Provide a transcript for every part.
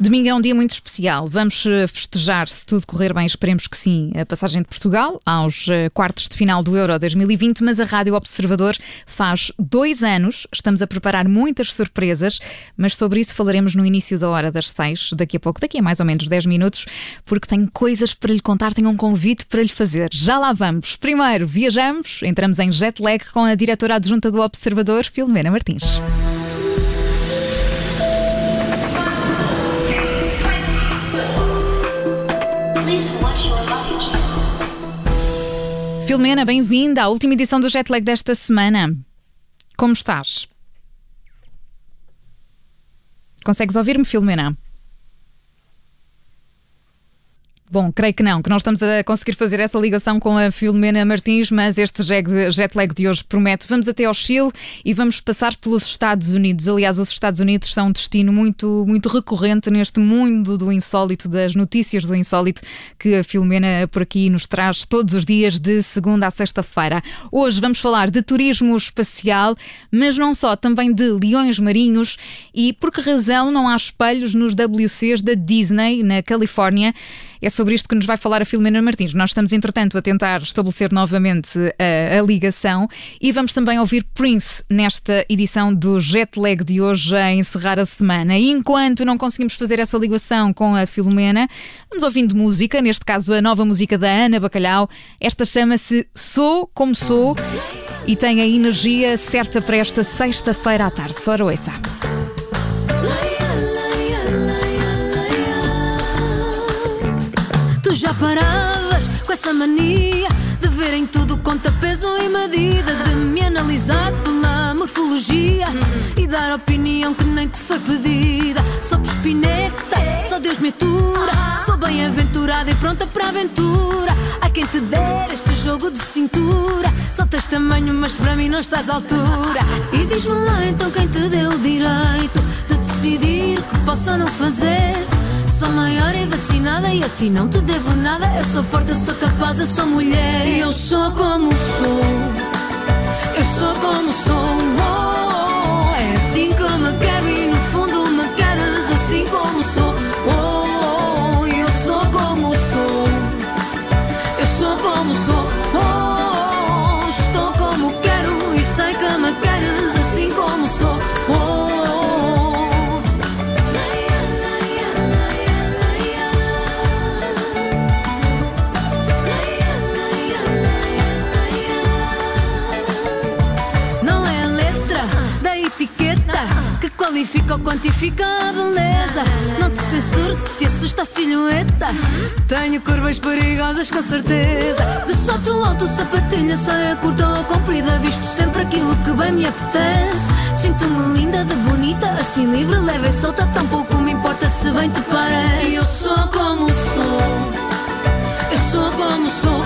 Domingo é um dia muito especial. Vamos eh, festejar, se tudo correr bem, esperemos que sim, a passagem de Portugal aos eh, quartos de final do Euro 2020, mas a Rádio Observador faz dois anos. Estamos a preparar muitas surpresas, mas sobre isso falaremos no início da hora das seis, daqui a pouco, daqui a mais ou menos dez minutos, porque tenho coisas para lhe contar, tenho um convite para lhe fazer. Já lá vamos. Primeiro, viajamos, entramos em jet lag com a diretora adjunta do Observador, Filomena Martins. Filomena, bem-vinda à última edição do Jetlag desta semana. Como estás? Consegues ouvir-me, Filomena? Bom, creio que não, que não estamos a conseguir fazer essa ligação com a Filomena Martins, mas este jet lag de hoje promete. Vamos até ao Chile e vamos passar pelos Estados Unidos. Aliás, os Estados Unidos são um destino muito, muito recorrente neste mundo do insólito, das notícias do insólito que a Filomena por aqui nos traz todos os dias, de segunda a sexta-feira. Hoje vamos falar de turismo espacial, mas não só, também de leões marinhos e por que razão não há espelhos nos WCs da Disney, na Califórnia. É sobre isto que nos vai falar a Filomena Martins. Nós estamos, entretanto, a tentar estabelecer novamente a, a ligação e vamos também ouvir Prince nesta edição do Jet Lag de hoje a encerrar a semana. E enquanto não conseguimos fazer essa ligação com a Filomena, vamos ouvindo música, neste caso a nova música da Ana Bacalhau. Esta chama-se Sou Como Sou e tem a energia certa para esta sexta-feira à tarde. Sora ouça. Já paravas com essa mania de verem tudo conta peso e medida, de me analisar pela morfologia e dar opinião que nem te foi pedida. Sou espineta, só Deus me atura. Sou bem-aventurada e pronta para a aventura. Há quem te der este jogo de cintura. Só tens tamanho, mas para mim não estás à altura. E diz-me lá então quem te deu o direito de decidir que posso ou não fazer. Sou maior e vacinada e a ti não te devo nada. Eu sou forte, eu sou capaz, eu sou mulher. E eu sou como sou. Eu sou como sou. Ou quantifica a beleza. Não te censuro se te assusta a silhueta. Tenho curvas perigosas com certeza. De salto alto, sapatilha, saia curta ou comprida. Visto sempre aquilo que bem me apetece. Sinto-me linda, de bonita, assim livre, leve e solta. Tampouco me importa se bem te parece. Eu sou como sou. Eu sou como sou.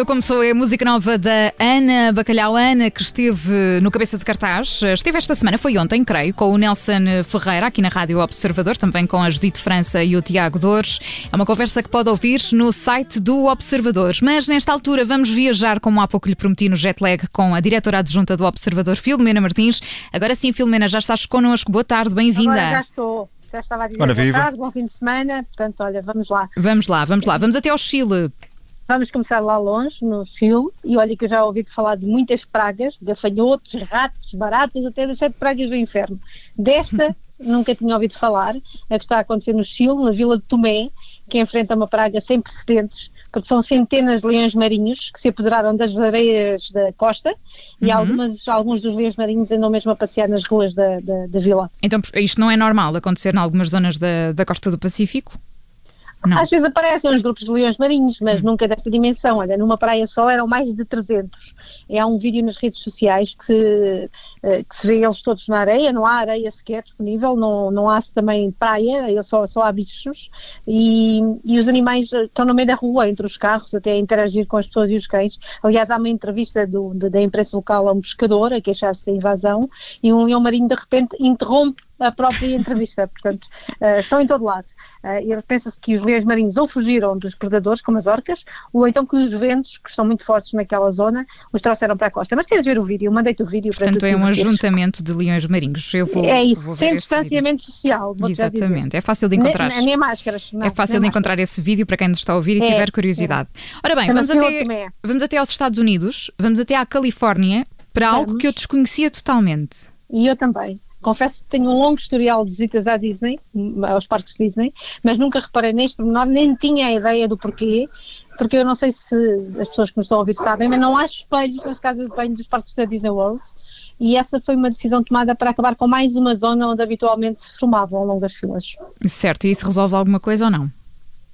Sou como sou, é a música nova da Ana Bacalhau. Ana, que esteve no Cabeça de Cartaz, esteve esta semana, foi ontem, creio, com o Nelson Ferreira, aqui na Rádio Observador, também com a Judite França e o Tiago Dores. É uma conversa que pode ouvir no site do Observador. Mas nesta altura vamos viajar, como há pouco lhe prometi, no jet lag com a diretora adjunta do Observador, Filomena Martins. Agora sim, Filomena, já estás connosco. Boa tarde, bem-vinda. Agora já estou. Já estava a dizer boa viva. tarde, bom fim de semana. Portanto, olha, vamos lá. Vamos lá, vamos lá. Vamos até ao Chile. Vamos começar lá longe, no Chile. E olha que eu já ouvi falar de muitas pragas, de gafanhotos, ratos, baratas, até das sete pragas do inferno. Desta, nunca tinha ouvido falar. A que está a acontecer no Chile, na vila de Tomé, que enfrenta uma praga sem precedentes, porque são centenas de leões marinhos que se apoderaram das areias da costa e algumas, alguns dos leões marinhos andam mesmo a passear nas ruas da, da, da vila. Então, isto não é normal acontecer em algumas zonas da, da costa do Pacífico? Não. Às vezes aparecem os grupos de leões marinhos, mas nunca desta dimensão. Olha, numa praia só eram mais de 300. E há um vídeo nas redes sociais que se, eh, que se vê eles todos na areia, não há areia sequer disponível, não, não há também praia, só, só há bichos. E, e os animais eh, estão no meio da rua, entre os carros, até a interagir com as pessoas e os cães. Aliás, há uma entrevista do, da imprensa local a um pescador a queixar-se da invasão e um leão marinho de repente interrompe a própria entrevista. Portanto, uh, estão em todo lado. Uh, e pensa-se que os leões marinhos ou fugiram dos predadores, como as orcas, ou então que os ventos, que são muito fortes naquela zona, os trouxeram para a costa. Mas tens de ver o vídeo, mandei-te o vídeo. Portanto, é um ajuntamento de leões marinhos. Eu vou, é isso, vou sem distanciamento social. Exatamente, é fácil de encontrar. Nem, nem máscaras. Não, é fácil de encontrar máscaras. esse vídeo para quem nos está a ouvir e é, tiver curiosidade. É. Ora bem, vamos até, vamos até aos Estados Unidos, vamos até à Califórnia para vamos. algo que eu desconhecia totalmente. E eu também. Confesso que tenho um longo historial de visitas à Disney, aos parques Disney, mas nunca reparei neste pormenor, nem tinha a ideia do porquê, porque eu não sei se as pessoas que nos estão a ouvir sabem, mas não há espelhos nas casas de banho dos parques da Disney World. E essa foi uma decisão tomada para acabar com mais uma zona onde habitualmente se formavam ao longo das filas. Certo, e isso resolve alguma coisa ou não?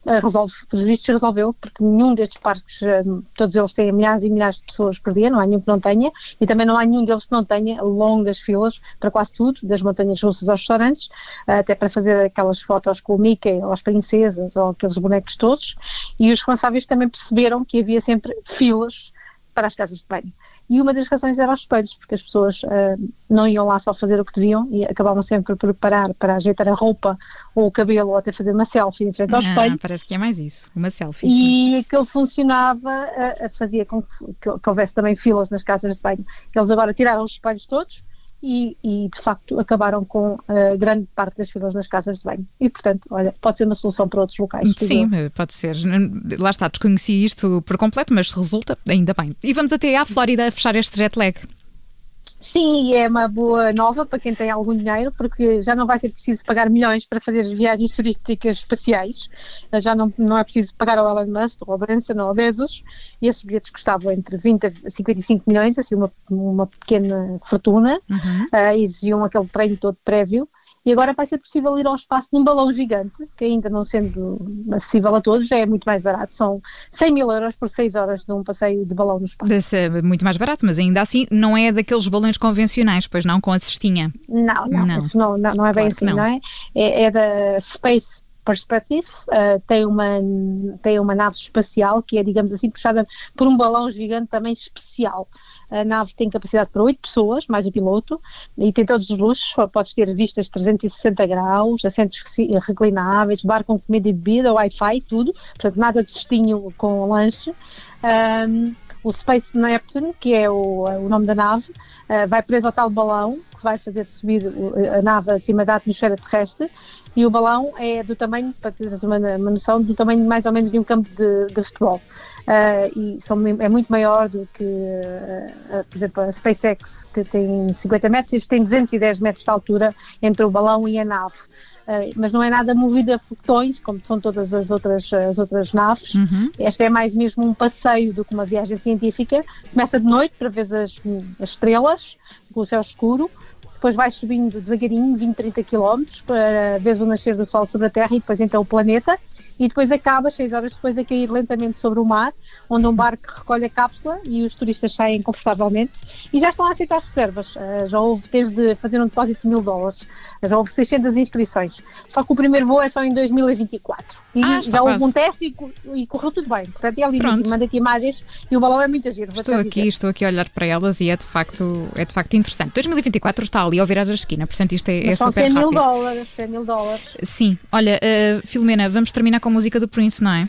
Eh, resolve, vistos resolveu, porque nenhum destes parques, eh, todos eles têm milhares e milhares de pessoas por dia, não há nenhum que não tenha, e também não há nenhum deles que não tenha longas filas para quase tudo, das montanhas russas aos restaurantes, eh, até para fazer aquelas fotos com o Mickey, ou as princesas, ou aqueles bonecos todos, e os responsáveis também perceberam que havia sempre filas para as casas de banho. E uma das razões era os espelhos, porque as pessoas uh, não iam lá só fazer o que deviam e acabavam sempre por preparar para ajeitar a roupa ou o cabelo ou até fazer uma selfie em frente ao ah, espelho. Parece que é mais isso, uma selfie. E sim. aquilo funcionava, uh, fazia com que, que, que houvesse também filas nas casas de banho. Eles agora tiraram os espelhos todos e, e, de facto acabaram com uh, grande parte das filas nas casas de banho. E portanto, olha, pode ser uma solução para outros locais. Sim, pode ser. Lá está, desconheci isto por completo, mas resulta, ainda bem. E vamos até à Flórida a fechar este jet lag. Sim, e é uma boa nova para quem tem algum dinheiro, porque já não vai ser preciso pagar milhões para fazer viagens turísticas espaciais, já não, não é preciso pagar ao Elon Musk, ou ao Branson, ou ao Bezos, e esses bilhetes custavam entre 20 a 55 milhões, assim uma, uma pequena fortuna, uhum. uh, exigiam aquele treino todo prévio, e agora vai ser possível ir ao espaço num balão gigante, que ainda não sendo acessível a todos, já é muito mais barato. São 100 mil euros por 6 horas de um passeio de balão no espaço. Desse é muito mais barato, mas ainda assim não é daqueles balões convencionais, pois não, com a cestinha. Não, não, não. isso não, não, não é bem claro assim, não. não é? é? É da Space Perspective, uh, tem, uma, tem uma nave espacial que é, digamos assim, puxada por um balão gigante também especial. A nave tem capacidade para oito pessoas, mais o piloto, e tem todos os luxos, podes ter vistas 360 graus, assentos reclináveis, bar com comida e bebida, Wi-Fi, tudo, portanto nada de cestinho com lanche. Um, o Space Neptune, que é o, o nome da nave, uh, vai preso ao tal balão, que vai fazer subir a nave acima da atmosfera terrestre, e o balão é do tamanho, para teres uma, uma noção, do tamanho mais ou menos de um campo de, de futebol. Uh, e são, é muito maior do que, uh, por exemplo, a SpaceX, que tem 50 metros, este tem 210 metros de altura entre o balão e a nave. Uh, mas não é nada movido a foguetões, como são todas as outras, as outras naves. Uhum. Esta é mais mesmo um passeio do que uma viagem científica. Começa de noite para ver as, as estrelas, com o céu escuro, depois vai subindo devagarinho, 20, 30 km, para ver o nascer do Sol sobre a Terra e depois então o planeta, e depois acaba, 6 horas depois, a cair lentamente sobre o mar, onde um barco recolhe a cápsula e os turistas saem confortavelmente e já estão a aceitar reservas. Uh, já houve desde fazer um depósito de mil dólares, já houve 600 inscrições. Só que o primeiro voo é só em 2024. E ah, já houve um teste e, e, correu tudo bem. Portanto, é lindíssimo. Manda-te imagens e o balão é muito giro. Estou aqui, dizer. estou aqui a olhar para elas e é de facto, é de facto interessante. 2024 está ali ao virar da esquina, portanto isto é, é super 100 mil dólares, 100 mil dólares. Sim. Olha, uh, Filomena, vamos terminar com a música do Prince, não é?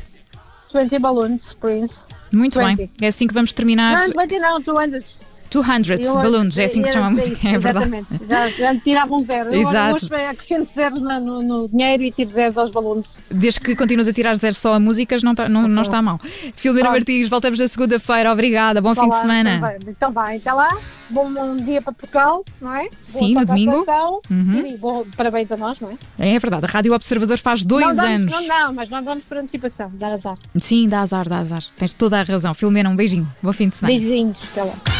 20 balloons, Prince. Muito 20. bem. É assim que vamos terminar. Não, 20 não, 200. 200 eu, balloons, é assim que se chama a música, é verdade. Exatamente, já, já tiravam um zero. Exato. hoje acrescento zeros no, no, no, dinheiro e tiro zeros aos balões. Desde que continuas a tirar zeros só a músicas, não, tá, não, não está mal. Filomena Martins, voltamos na segunda-feira, obrigada, bom fim de semana. Então vai, até lá, bom, bom dia para Portugal, não é? Sim, no domingo. Uhum. E bom, parabéns a nós, não é? É verdade, a Rádio Observador faz dois não damos, anos. Não, não, mas não damos por antecipação, dá azar. Sim, dá azar, dá azar. Tens toda a razão. Filomena, um beijinho, bom fim de semana. Beijinhos, até lá.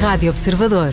Rádio Observador.